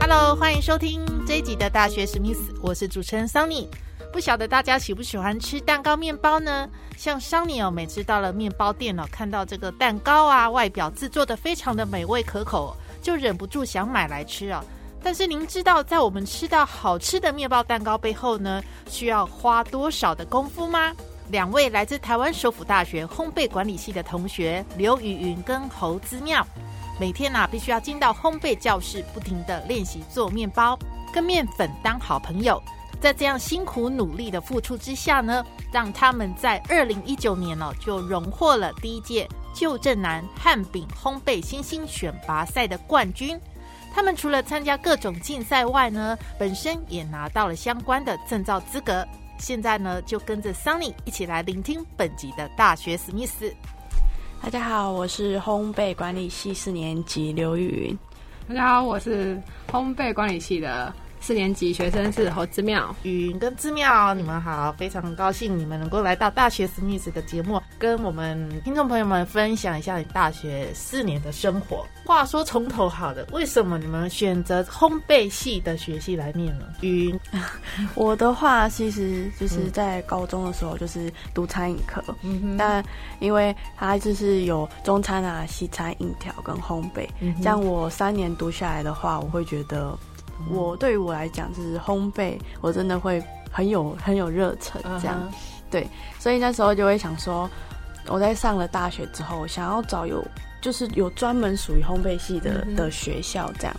Hello，欢迎收听这一集的大学史密斯，我是主持人桑尼。不晓得大家喜不喜欢吃蛋糕、面包呢？像桑尼哦，每次到了面包店哦，看到这个蛋糕啊，外表制作的非常的美味可口，就忍不住想买来吃啊。但是您知道，在我们吃到好吃的面包蛋糕背后呢，需要花多少的功夫吗？两位来自台湾首府大学烘焙管理系的同学刘雨云跟侯姿妙。每天呐，必须要进到烘焙教室，不停的练习做面包，跟面粉当好朋友。在这样辛苦努力的付出之下呢，让他们在二零一九年哦，就荣获了第一届旧镇南汉饼烘焙新星选拔赛的冠军。他们除了参加各种竞赛外呢，本身也拿到了相关的证照资格。现在呢，就跟着 Sunny 一起来聆听本集的大学史密斯。大家好，我是烘焙管理系四年级刘玉云。大家好，我是烘焙管理系的。四年级学生是侯之妙、雨云跟之妙，你们好，非常高兴你们能够来到大学史密斯的节目，跟我们听众朋友们分享一下你大学四年的生活。话说从头好的，为什么你们选择烘焙系的学系来念呢？雨云，我的话其实就是在高中的时候就是读餐饮科，但因为它就是有中餐啊、西餐、饮调跟烘焙，这样我三年读下来的话，我会觉得。我对于我来讲，就是烘焙，我真的会很有很有热忱，这样，对，所以那时候就会想说，我在上了大学之后，想要找有就是有专门属于烘焙系的的学校，这样，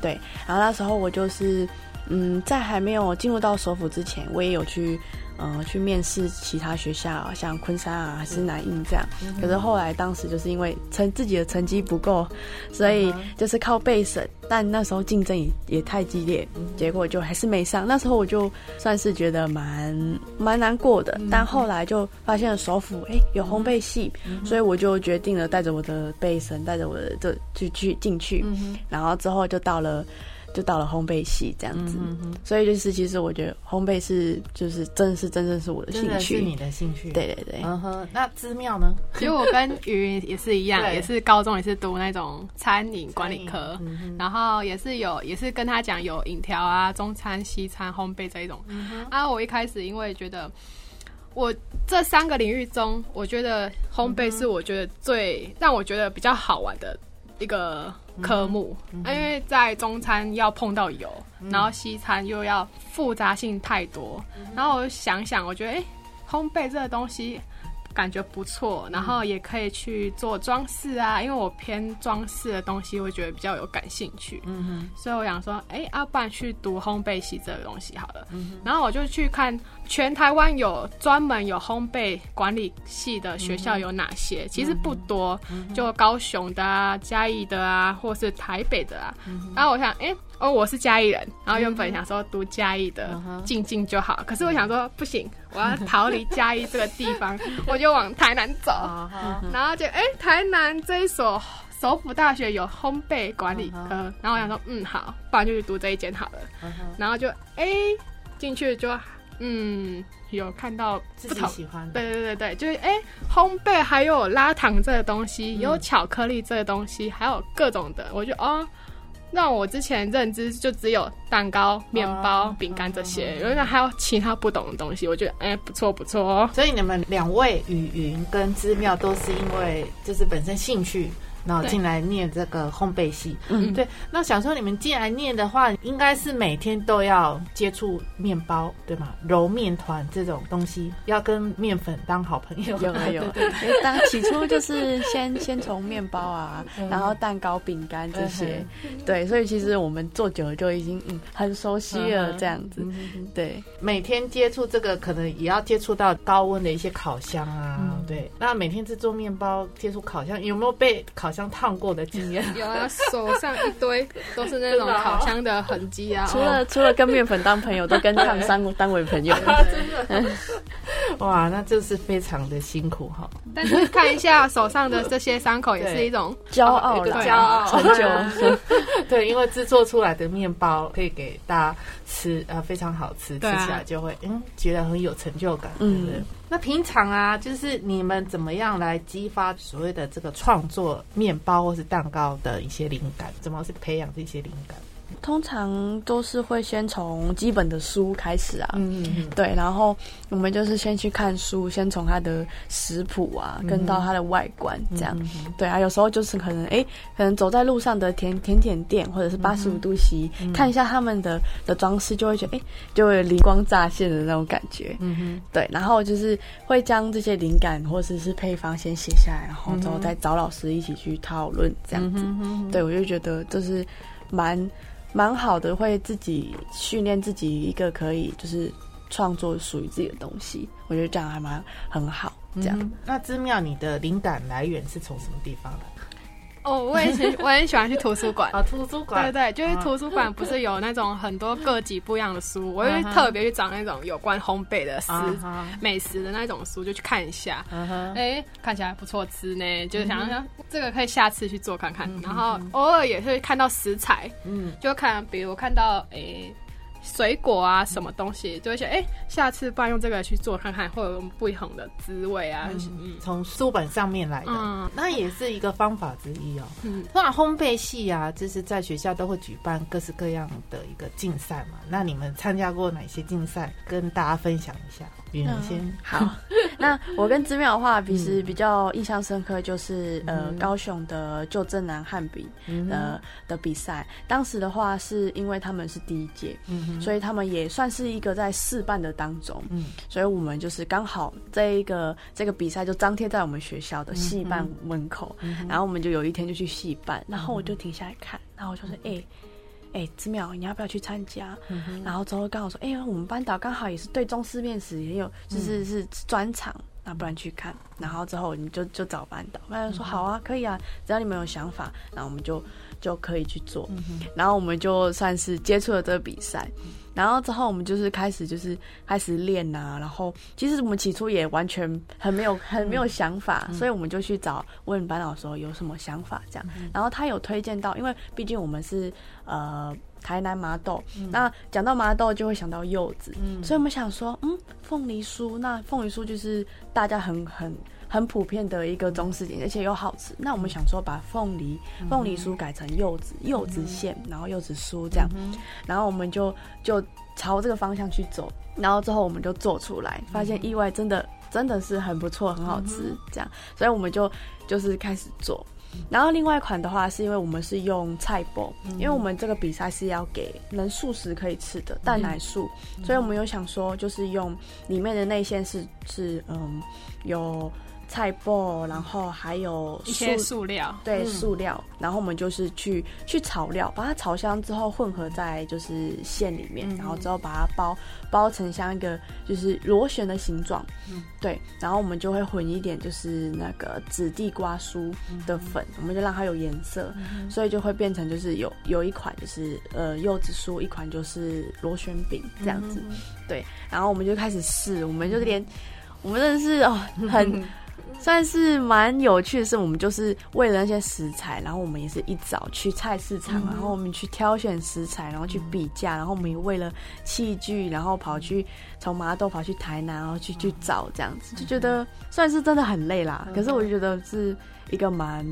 对，然后那时候我就是，嗯，在还没有进入到首府之前，我也有去。嗯，去面试其他学校，像昆山啊，还是南印这样。可是后来当时就是因为成自己的成绩不够，所以就是靠备审。但那时候竞争也也太激烈，结果就还是没上。那时候我就算是觉得蛮蛮难过的。但后来就发现了首府哎有烘焙系，所以我就决定了带着我的备审，带着我的这去去进去。然后之后就到了。就到了烘焙系这样子，所以就是其实我觉得烘焙是就是真是真正是我的兴趣，是你的兴趣，对对对。嗯哼，那资妙呢？其实我跟云也是一样，也是高中也是读那种餐饮管理科，然后也是有也是跟他讲有饮调啊、中餐、西餐、烘焙这一种。啊，我一开始因为觉得我这三个领域中，我觉得烘焙是我觉得最让我觉得比较好玩的一个。科目，因为在中餐要碰到油，然后西餐又要复杂性太多，然后我就想想，我觉得哎，烘焙这个东西。感觉不错，然后也可以去做装饰啊，因为我偏装饰的东西，我觉得比较有感兴趣。嗯哼，所以我想说，哎，要不然去读烘焙系这个东西好了。嗯，然后我就去看全台湾有专门有烘焙管理系的学校有哪些，其实不多，就高雄的啊、嘉义的啊，或是台北的啊。然后我想，哎。哦，我是嘉义人，然后原本想说读嘉义的静静就好，可是我想说不行，我要逃离嘉义这个地方，我就往台南走，然后就哎，台南这一所首府大学有烘焙管理科，然后我想说嗯好，不然就去读这一间好了，然后就哎进去就嗯有看到自己喜欢的，对对对对，就是哎烘焙还有拉糖这个东西，有巧克力这个东西，还有各种的，我就哦。那我之前认知就只有蛋糕、面包、饼干这些，原来还有其他不懂的东西。我觉得哎，不错不错哦。所以你们两位雨云跟知妙都是因为就是本身兴趣。然后进来念这个烘焙系，嗯，对。那想说你们进来念的话，应该是每天都要接触面包，对吗？揉面团这种东西，要跟面粉当好朋友。有有。当起初就是先先从面包啊，然后蛋糕、饼干这些，对。所以其实我们做久了就已经嗯很熟悉了，这样子。对，每天接触这个，可能也要接触到高温的一些烤箱啊，对。那每天制作面包，接触烤箱，有没有被烤箱烫过的经验？有啊，手上一堆都是那种烤箱的痕迹啊。除了除了跟面粉当朋友，都跟烫伤 当为朋友。真的，哇，那就是非常的辛苦哈。但是看一下手上的这些伤口，也是一种骄傲的骄傲成就。对，因为制作出来的面包可以给大家吃，呃，非常好吃，吃起来就会嗯，觉得很有成就感。嗯，那平常啊，就是你们怎么样来激发所谓的这个创作面包或是蛋糕的一些灵感？怎么去培养这些灵感？通常都是会先从基本的书开始啊，嗯嗯对，然后我们就是先去看书，先从它的食谱啊，跟到它的外观这样，对啊，有时候就是可能哎，可能走在路上的甜甜点店或者是八十五度 C，看一下他们的的装饰，就会觉得哎，就会灵光乍现的那种感觉，嗯哼，对，然后就是会将这些灵感或者是配方先写下来，然后之后再找老师一起去讨论这样子，对我就觉得就是蛮。蛮好的，会自己训练自己一个可以就是创作属于自己的东西，我觉得这样还蛮很好。这样，那知妙，你的灵感来源是从什么地方来？哦，我也喜，我很喜欢去图书馆。啊，图书馆，对对，就是图书馆不是有那种很多各级不一样的书，我会特别去找那种有关烘焙的食美食的那种书，就去看一下，哎，看起来不错吃呢，就是想想这个可以下次去做看看，然后偶尔也会看到食材，嗯，就看，比如看到哎。水果啊，什么东西就会想，哎，下次不然用这个去做看看，会有不同的滋味啊。嗯，从书本上面来的，嗯那也是一个方法之一哦。嗯，通常烘焙系啊，就是在学校都会举办各式各样的一个竞赛嘛。那你们参加过哪些竞赛？跟大家分享一下。云先好，那我跟子淼的话，其实比较印象深刻，就是呃高雄的旧正南汉比呃的比赛。当时的话，是因为他们是第一届。所以他们也算是一个在试办的当中，嗯，所以我们就是刚好这一个这个比赛就张贴在我们学校的戏办门口，然后我们就有一天就去戏办，然后我就停下来看，然后我就说，哎，哎，子淼，你要不要去参加？然后之后刚好说，哎，我们班导刚好也是对中式面食也有，就是是专场。那不然去看，然后之后你就就找班导，班导说好啊，可以啊，只要你们有想法，那我们就就可以去做。然后我们就算是接触了这个比赛，然后之后我们就是开始就是开始练呐。然后其实我们起初也完全很没有很没有想法，所以我们就去找问班导说有什么想法这样。然后他有推荐到，因为毕竟我们是呃。台南麻豆，那讲到麻豆就会想到柚子，所以我们想说，嗯，凤梨酥，那凤梨酥就是大家很很很普遍的一个中式点，而且又好吃。那我们想说，把凤梨凤梨酥改成柚子柚子馅，然后柚子酥这样，然后我们就就朝这个方向去走，然后之后我们就做出来，发现意外真的真的是很不错，很好吃，这样，所以我们就就是开始做。然后另外一款的话，是因为我们是用菜包，因为我们这个比赛是要给能素食可以吃的蛋奶素，所以我们有想说，就是用里面的内馅是是嗯有。菜包，然后还有一些塑料，对塑料，然后我们就是去去炒料，把它炒香之后混合在就是馅里面，然后之后把它包包成像一个就是螺旋的形状，对，然后我们就会混一点就是那个紫地瓜酥的粉，我们就让它有颜色，所以就会变成就是有有一款就是呃柚子酥，一款就是螺旋饼这样子，对，然后我们就开始试，我们就连我们真的是哦很。算是蛮有趣的是，我们就是为了那些食材，然后我们也是一早去菜市场，然后我们去挑选食材，然后去比价，然后我们也为了器具，然后跑去从麻豆跑去台南，然后去去找这样子，就觉得算是真的很累啦。可是我就觉得是一个蛮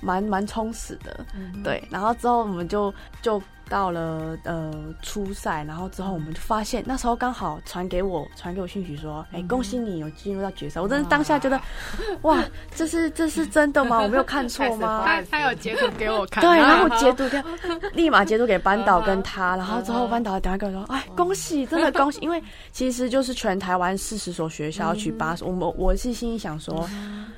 蛮蛮充实的，对。然后之后我们就就。到了呃初赛，然后之后我们就发现，那时候刚好传给我传给我讯息说，哎，恭喜你有进入到决赛。我真的当下觉得，哇，这是这是真的吗？我没有看错吗？他他有截图给我看，对，然后截图给，立马截图给班导跟他，然后之后班导等下跟我说，哎，恭喜，真的恭喜，因为其实就是全台湾四十所学校取八十，我们我是心里想说，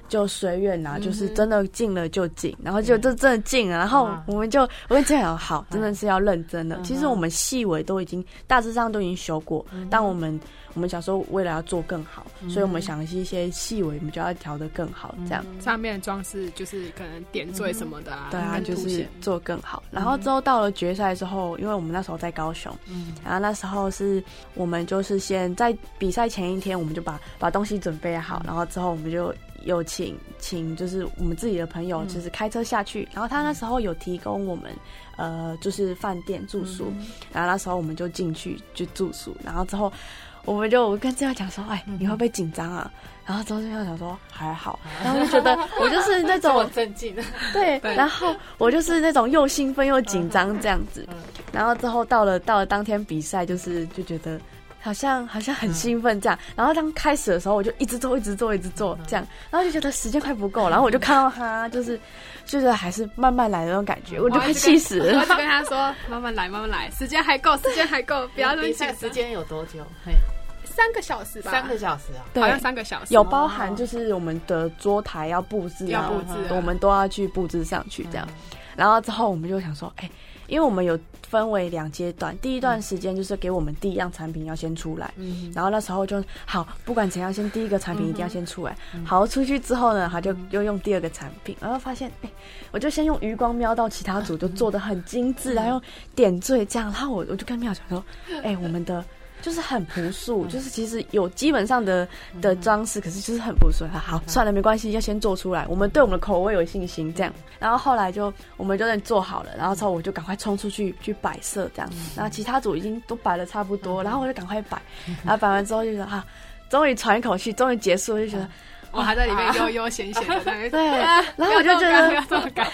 就随缘呐，就是真的进了就进，然后就这真的进了，然后我们就我跟这样好，真的是要。要认真了。其实我们细微都已经大致上都已经修过，但我们我们想说为了要做更好，所以我们想一些细微，我们就要调的更好，这样。上面的装饰就是可能点缀什么的啊，对啊，就是做更好。然后之后到了决赛之后，因为我们那时候在高雄，嗯，然后那时候是我们就是先在比赛前一天，我们就把把东西准备好，然后之后我们就。有请请就是我们自己的朋友，就是开车下去，然后他那时候有提供我们呃就是饭店住宿，然后那时候我们就进去就住宿，然后之后我们就跟志耀讲说，哎，你会不会紧张啊？然后周志耀讲说还好，然后就觉得我就是那种镇静，对，然后我就是那种又兴奋又紧张这样子，然后之后到了到了当天比赛，就是就觉得。好像好像很兴奋这样，然后当开始的时候，我就一直做，一直做，一直做这样，然后就觉得时间快不够，然后我就看到他，就是就是还是慢慢来的那种感觉，我就快气死了。我就跟他说：“慢慢来，慢慢来，时间还够，时间还够，不要那么紧。”时间有多久？三个小时吧。三个小时啊，好像三个小时。有包含就是我们的桌台要布置，要布置，我们都要去布置上去这样。然后之后我们就想说，哎。因为我们有分为两阶段，第一段时间就是给我们第一样产品要先出来，然后那时候就好，不管怎样，先第一个产品一定要先出来。好，出去之后呢，他就又用第二个产品，然后发现，哎，我就先用余光瞄到其他组就做的很精致，然后点缀这样，然后我我就跟妙巧说，哎，我们的。就是很朴素，就是其实有基本上的的装饰，可是就是很朴素。好，算了，没关系，要先做出来。我们对我们的口味有信心，这样。然后后来就我们就做好了，然后之后我就赶快冲出去去摆设，这样。然后其他组已经都摆的差不多，然后我就赶快摆。然后摆完之后就觉得哈，终于喘一口气，终于结束，就觉得。我还在里面悠悠闲闲的，对，然后我就觉得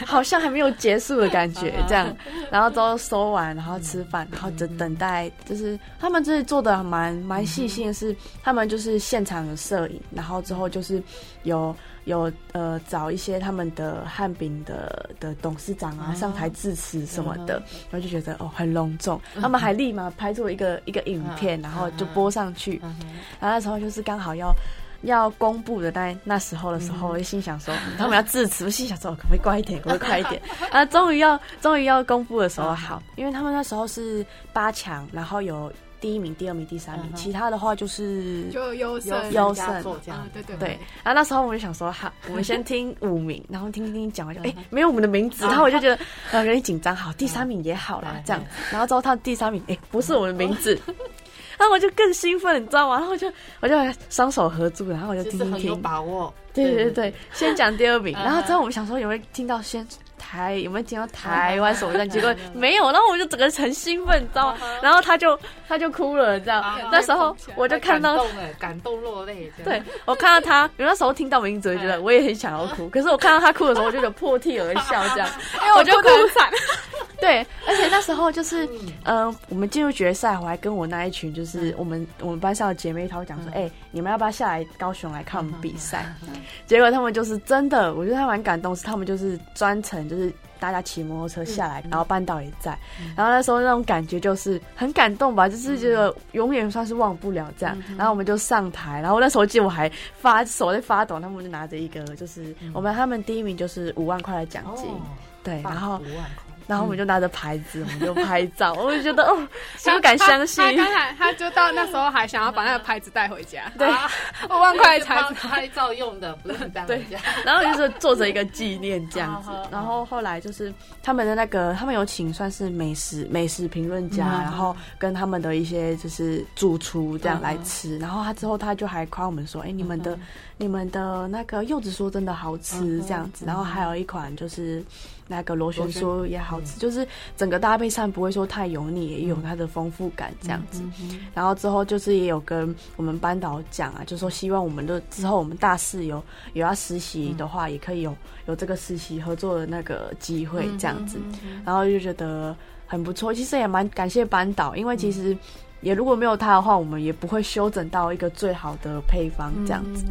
好像还没有结束的感觉，这样，然后都收完，然后吃饭，然后等等待，就是他们就是做的蛮蛮细心的是，他们就是现场的摄影，然后之后就是有有呃找一些他们的汉饼的的董事长啊上台致辞什么的，然后就觉得哦很隆重，他们还立马拍出一个一个影片，然后就播上去，然后那时候就是刚好要。要公布的，那那时候的时候，我就心想说，他们要致辞，我心想说，可不可以快一点，可不可以快一点？啊，终于要，终于要公布的时候，好，因为他们那时候是八强，然后有第一名、第二名、第三名，其他的话就是就优胜优胜这样，对对对。然后那时候我就想说，好，我们先听五名，然后听听听讲完就，哎，没有我们的名字，然后我就觉得呃有点紧张，好，第三名也好啦，这样，然后之后他第三名，哎，不是我们的名字。然后我就更兴奋，你知道吗？然后我就我就双手合住，然后我就听听听。有把握。对对对，先讲第二名，然后之后我们想说有没有听到先台有没有听到台湾首战？结果没有，然后我就整个很兴奋，你知道吗？然后他就他就哭了，这样。那时候我就看到感动落泪。对我看到他，有那时候听到名字，觉得我也很想要哭。可是我看到他哭的时候，我就有破涕而笑，这样，因为我就哭惨。对，而且那时候就是，嗯，我们进入决赛，我还跟我那一群，就是我们我们班上的姐妹她会讲说，哎，你们要不要下来高雄来看我们比赛？结果他们就是真的，我觉得他蛮感动，是他们就是专程就是大家骑摩托车下来，然后班导也在，然后那时候那种感觉就是很感动吧，就是觉得永远算是忘不了这样。然后我们就上台，然后那时候记得我还发手在发抖，他们就拿着一个就是我们他们第一名就是五万块的奖金，对，然后。然后我们就拿着牌子，我们就拍照，我就觉得哦，不敢相信。他刚才他就到那时候还想要把那个牌子带回家，对，五万块才拍照用的，不是带回家。然后就是做着一个纪念这样子。然后后来就是他们的那个，他们有请算是美食美食评论家，然后跟他们的一些就是主厨这样来吃。然后他之后他就还夸我们说，哎，你们的你们的那个柚子酥真的好吃这样子。然后还有一款就是。那个螺旋酥也好吃，就是整个搭配上不会说太油腻，也有它的丰富感这样子。然后之后就是也有跟我们班导讲啊，就说希望我们的之后我们大四有有要实习的话，也可以有有这个实习合作的那个机会这样子。然后就觉得很不错，其实也蛮感谢班导，因为其实也如果没有他的话，我们也不会修整到一个最好的配方这样子。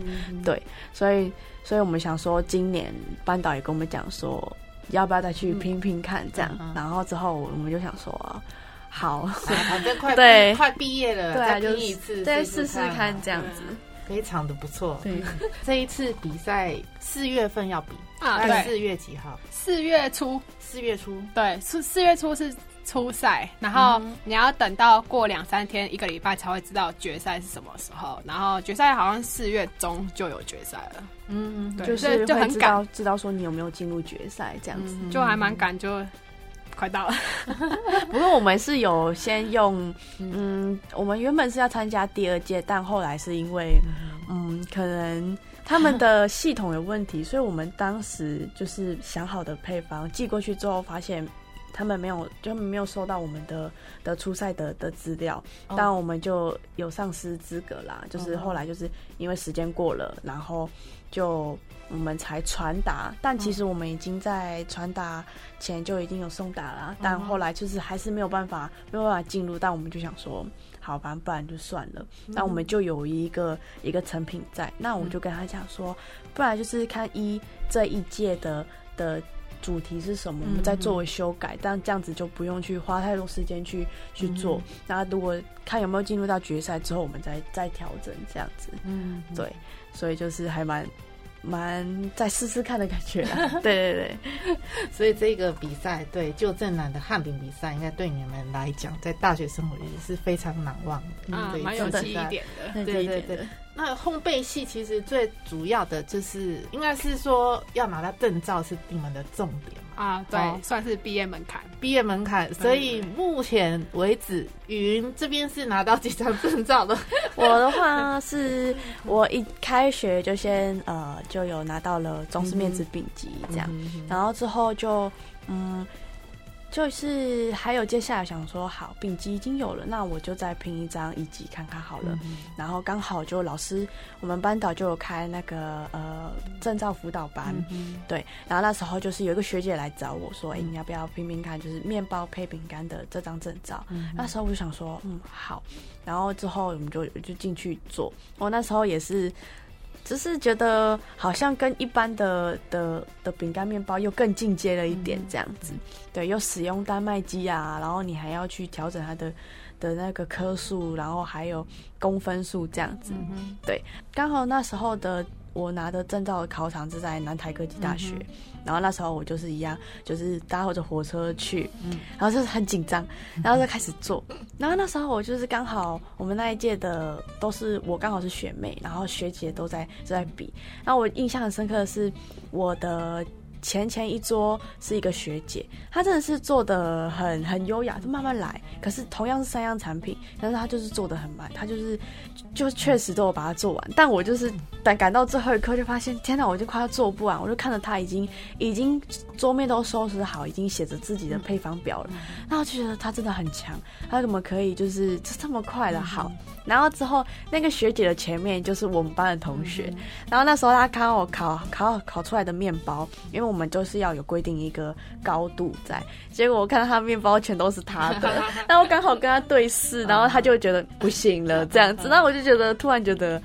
对，所以所以我们想说，今年班导也跟我们讲说。要不要再去拼拼看？这样，然后之后我们就想说，好，反正快 对快毕业了，再拼一次，再试试看这样子，非常的不错。对，这一次比赛四月份要比啊，对，四月几号？四月初，四月初，对，四四月初是初赛，然后你要等到过两三天、一个礼拜才会知道决赛是什么时候。然后决赛好像四月中就有决赛了，嗯，对就是就很赶知道知道说你有没有进入决赛这样子。就还蛮赶，就快到了。不过我们是有先用，嗯，我们原本是要参加第二届，但后来是因为，嗯，可能他们的系统有问题，所以我们当时就是想好的配方寄过去之后，发现他们没有，就没有收到我们的的初赛的的资料，哦但我们就有丧失资格啦。就是后来就是因为时间过了，然后就我们才传达，但其实我们已经在传达前就已经有送达啦，但后来就是还是没有办法没有办法进入，但我们就想说，好吧，不然就算了。那我们就有一个一个成品在，那我就跟他讲说，不然就是看一这一届的的。主题是什么？我们再作为修改，但这样子就不用去花太多时间去去做。那如果看有没有进入到决赛之后，我们再再调整这样子。嗯，对，所以就是还蛮蛮再试试看的感觉啦。对对对，所以这个比赛，对就正南的汉饼比赛，应该对你们来讲，在大学生活里是非常难忘的，啊，对蛮有这个记忆点的。对对对。那烘焙系其实最主要的就是，应该是说要拿到证照是你们的重点嘛，啊，对，哦算是毕业门槛。毕业门槛。所以目前为止，云这边是拿到几张证照的？我的话是我一开学就先呃就有拿到了中式面子丙级这样，嗯然后之后就嗯。就是还有接下来想说，好丙级已经有了，那我就再拼一张一级看看好了。然后刚好就老师，我们班导就有开那个呃证照辅导班，对。然后那时候就是有一个学姐来找我说，哎、你要不要拼拼看，就是面包配饼干的这张证照？那时候我就想说，嗯，好。然后之后我们就就进去做。我那时候也是。只是觉得好像跟一般的的的饼干面包又更进阶了一点，这样子，对，又使用丹麦机啊，然后你还要去调整它的的那个颗数，然后还有公分数这样子，对，刚好那时候的我拿的证照的考场是在南台科技大学，然后那时候我就是一样，就是搭着火车去，然后就是很紧张，然后就开始做，然后那时候我就是刚好我们那一届的都是我刚好是学妹，然后学姐都在都在比，然后我印象很深刻的是我的。前前一桌是一个学姐，她真的是做的很很优雅，就慢慢来。可是同样是三样产品，但是她就是做的很慢，她就是就确实都有把它做完。但我就是等赶到最后一刻，就发现天哪，我就快要做不完。我就看着她已经已经桌面都收拾好，已经写着自己的配方表了，然后就觉得她真的很强，她怎么可以就是这这么快的好？然后之后那个学姐的前面就是我们班的同学，然后那时候她看我烤烤烤出来的面包，因为我们就是要有规定一个高度在，结果我看到他面包全都是他的，然后刚好跟他对视，然后他就觉得不行了这样子，然后我就觉得突然觉得。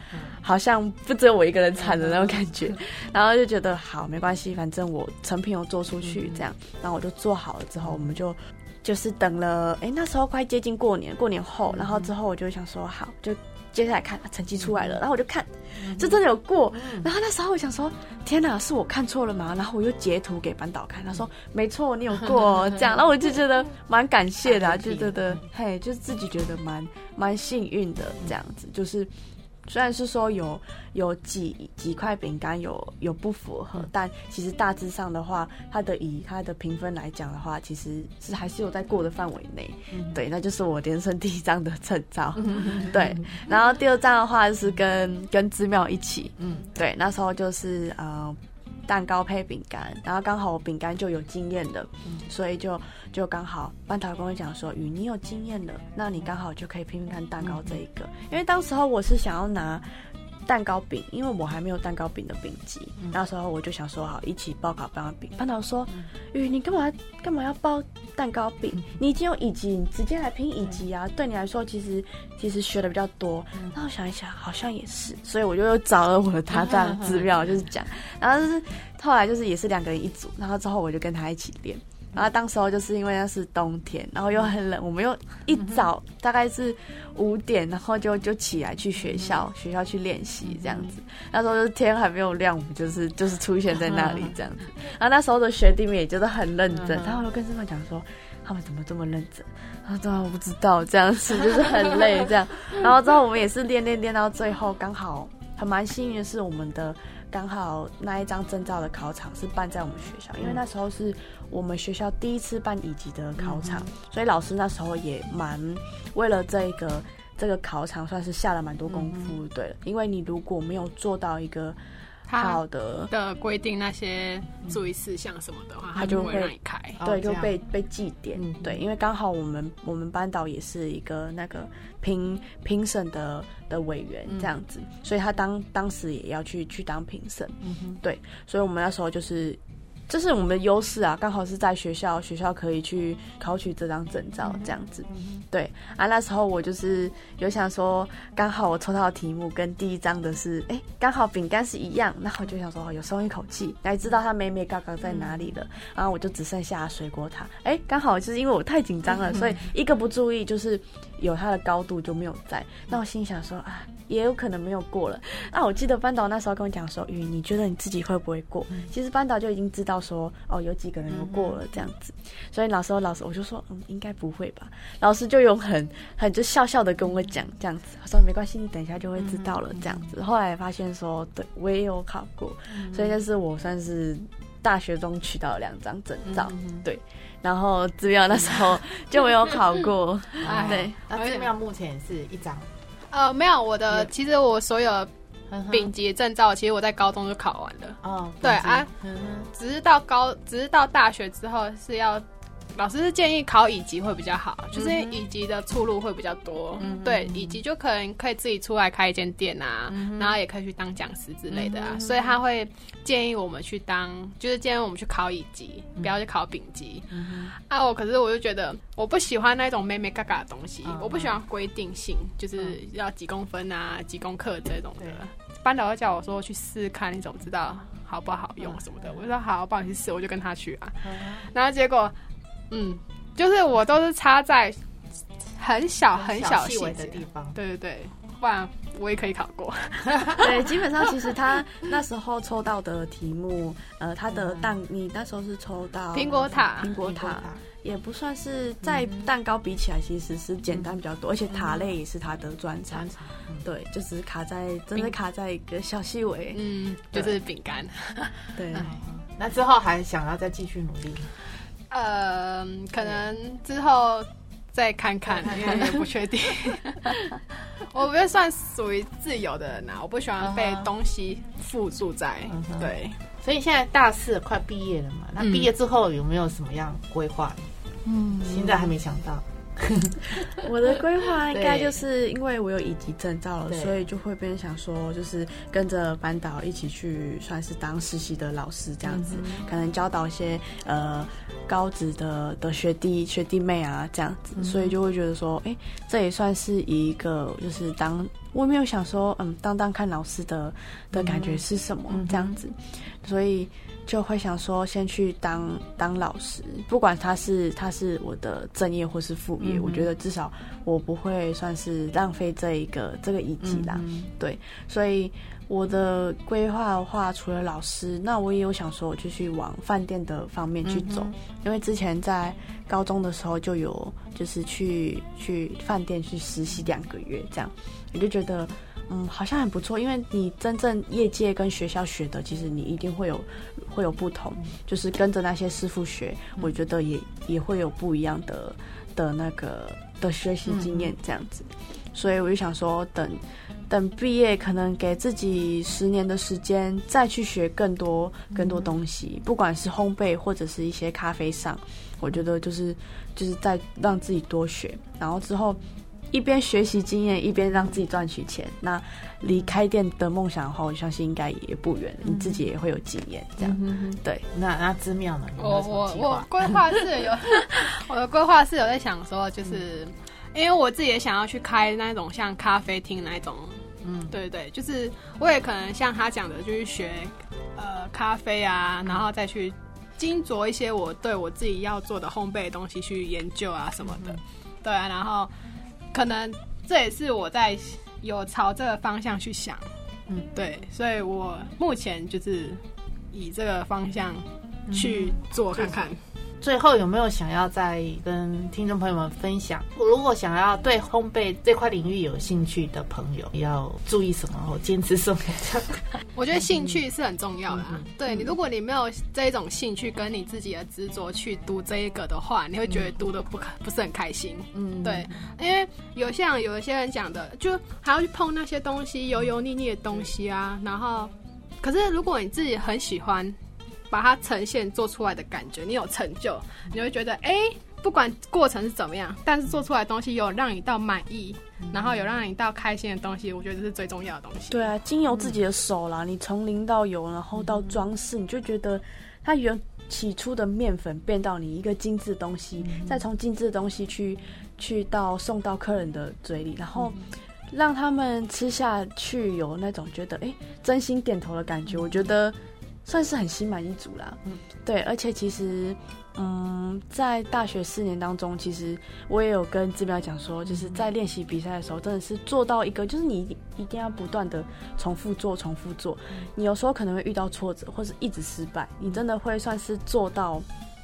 好像不只有我一个人惨的那种感觉，然后就觉得好没关系，反正我成品有做出去，这样，然后我就做好了之后，我们就就是等了，哎，那时候快接近过年，过年后，然后之后我就想说好，就接下来看成绩出来了，然后我就看，这真的有过，然后那时候我想说，天哪，是我看错了吗？然后我又截图给班导看，他说没错，你有过 这样，然后我就觉得蛮感谢的、啊，就觉得嘿，就是自己觉得蛮蛮幸运的这样子，就是。虽然是说有有几几块饼干有有不符合，但其实大致上的话，它的以它的评分来讲的话，其实是还是有在过的范围内。对，那就是我人生第一张的证照。对，然后第二张的话就是跟跟芝妙一起。嗯，对，那时候就是呃。蛋糕配饼干，然后刚好我饼干就有经验的，所以就就刚好班导跟我讲说，雨你有经验的，那你刚好就可以拼拼看蛋糕这一个，因为当时候我是想要拿蛋糕饼，因为我还没有蛋糕饼的饼级，那时候我就想说好一起报考蛋糕饼。班导说，雨你干嘛干嘛要包蛋糕饼？你已经有乙级，你直接来拼乙级啊，对你来说其实其实学的比较多。那我想一想，好像也是，所以我就又找了我的搭档资料，就是讲，然后就是后来就是也是两个人一组，然后之后我就跟他一起练。然后当时候就是因为那是冬天，然后又很冷，我们又一早大概是五点，然后就就起来去学校，学校去练习这样子。那时候就是天还没有亮，我们就是就是出现在那里这样子。然后那时候的学弟们也就是很认真，他们就跟师傅讲说。他们怎么这么认真？啊，对啊，我不知道，这样子就是很累，这样。然后之后我们也是练练练到最后，刚好还蛮幸运的是，我们的刚好那一张证照的考场是办在我们学校，因为那时候是我们学校第一次办乙级的考场，所以老师那时候也蛮为了这个这个考场算是下了蛮多功夫，对了，因为你如果没有做到一个。好的。的规定那些注意事项什么的话，他就会让你开，对，就被被记点，对，因为刚好我们我们班导也是一个那个评评审的的委员这样子，所以他当当时也要去去当评审，对，所以我们那时候就是。这是我们的优势啊，刚好是在学校，学校可以去考取这张证照，这样子。对啊，那时候我就是有想说，刚好我抽到的题目跟第一张的是，哎，刚好饼干是一样，那我就想说，有松一口气，来知道它美美嘎嘎在哪里了。然后我就只剩下水果塔，哎，刚好就是因为我太紧张了，所以一个不注意，就是有它的高度就没有在。那我心想说啊。也有可能没有过了。那我记得班导那时候跟我讲说：“雨，你觉得你自己会不会过？”其实班导就已经知道说：“哦，有几个人有过了这样子。”所以老师，老师，我就说：“嗯，应该不会吧？”老师就用很很就笑笑的跟我讲这样子，他说：“没关系，你等一下就会知道了。”这样子。后来发现说：“对，我也有考过，所以那是我算是大学中取到两张证照。”对，然后资料那时候 就没有考过。对，那资料目前是一张。呃，没有，我的其实我所有丙级证照，其实我在高中就考完了。哦，对啊，只是到高，只是到大学之后是要。老师是建议考乙级会比较好，就是乙级的出路会比较多。嗯对，乙级就可能可以自己出来开一间店啊，然后也可以去当讲师之类的啊。所以他会建议我们去当，就是建议我们去考乙级，不要去考丙级。啊，我可是我就觉得我不喜欢那种妹妹嘎嘎的东西，我不喜欢规定性，就是要几公分啊、几公克这种的。班导会叫我说去试看，你怎么知道好不好用什么的？我就说好，帮你去试，我就跟他去啊。然后结果。嗯，就是我都是插在很小很小细微的地方，对对对，不然我也可以考过。对，基本上其实他那时候抽到的题目，呃，他的蛋，你那时候是抽到苹果塔，苹果塔。也不算是在蛋糕比起来，其实是简单比较多，而且塔类也是他的专长。对，就是卡在真的卡在一个小细微，嗯，就是饼干。对，那之后还想要再继续努力。呃，可能之后再看看，因为也不确定。我不算属于自由的人啊，我不喜欢被东西附住在。对，所以现在大四快毕业了嘛，那毕业之后有没有什么样规划？嗯，现在还没想到。我的规划应该就是因为我有乙级证照了，所以就会变想说，就是跟着班导一起去，算是当实习的老师这样子，可能教导一些呃高职的的学弟学弟妹啊这样子，所以就会觉得说，哎，这也算是一个就是当我没有想说，嗯，当当看老师的的感觉是什么这样子，所以。就会想说，先去当当老师，不管他是他是我的正业或是副业，我觉得至少我不会算是浪费这一个这个一级啦。对，所以我的规划的话，除了老师，那我也有想说，我就去往饭店的方面去走，因为之前在高中的时候就有就是去去饭店去实习两个月，这样我就觉得。嗯，好像很不错，因为你真正业界跟学校学的，其实你一定会有会有不同，就是跟着那些师傅学，我觉得也也会有不一样的的那个的学习经验这样子，所以我就想说，等等毕业，可能给自己十年的时间，再去学更多更多东西，不管是烘焙或者是一些咖啡上，我觉得就是就是在让自己多学，然后之后。一边学习经验，一边让自己赚取钱。那离开店的梦想的话，我相信应该也不远。你自己也会有经验，这样对。那那之妙呢？我我我规划是有，我的规划是有在想说，就是因为我自己也想要去开那种像咖啡厅那种。嗯，对对，就是我也可能像他讲的，就是学呃咖啡啊，然后再去精琢一些我对我自己要做的烘焙的东西去研究啊什么的，对啊，然后可能这也是我在有朝这个方向去想，嗯，对，所以我目前就是以这个方向去做看看。最后有没有想要再跟听众朋友们分享？如果想要对烘焙这块领域有兴趣的朋友，要注意什么？或坚持什么？我觉得兴趣是很重要的。对你，如果你没有这一种兴趣跟你自己的执着去读这一个的话，你会觉得读的不不是很开心。嗯，对，因为有像有一些人讲的，就还要去碰那些东西油油腻腻的东西啊。然后，可是如果你自己很喜欢。把它呈现做出来的感觉，你有成就，你会觉得哎，不管过程是怎么样，但是做出来的东西有让你到满意，然后有让你到开心的东西，我觉得这是最重要的东西。对啊，经由自己的手啦，你从零到有，然后到装饰，你就觉得它原起初的面粉变到你一个精致的东西，再从精致的东西去去到送到客人的嘴里，然后让他们吃下去有那种觉得哎真心点头的感觉，我觉得。算是很心满意足啦，嗯，对，而且其实，嗯，在大学四年当中，其实我也有跟志彪讲说，就是在练习比赛的时候，真的是做到一个，就是你一定要不断的重复做，重复做，你有时候可能会遇到挫折，或是一直失败，你真的会算是做到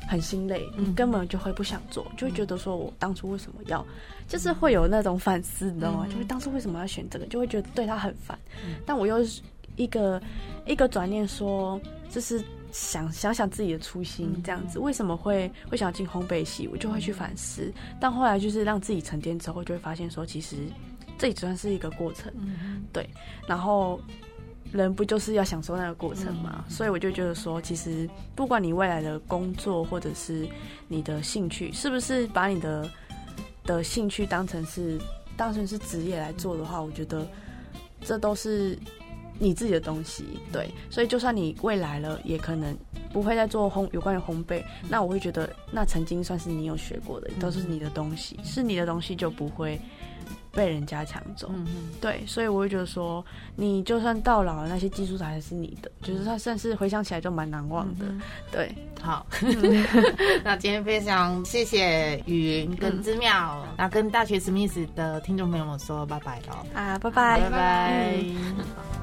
很心累，你根本就会不想做，就会觉得说我当初为什么要，就是会有那种反思，你知道吗？就是当初为什么要选这个，就会觉得对他很烦，但我又是。一个一个转念说，就是想想想自己的初心，这样子为什么会会想进烘焙系，我就会去反思。但后来就是让自己沉淀之后，就会发现说，其实这也算是一个过程，对。然后人不就是要享受那个过程嘛？所以我就觉得说，其实不管你未来的工作或者是你的兴趣，是不是把你的的兴趣当成是当成是职业来做的话，我觉得这都是。你自己的东西，对，所以就算你未来了，也可能不会再做烘有关于烘焙，那我会觉得，那曾经算是你有学过的，都是你的东西，是你的东西就不会被人家抢走，嗯对，所以我会觉得说，你就算到老了，那些技术还是你的，就是它算是回想起来就蛮难忘的，对，好，那今天非常谢谢雨云跟之妙，那跟大学史密斯的听众朋友们说拜拜喽，啊，拜拜，拜拜。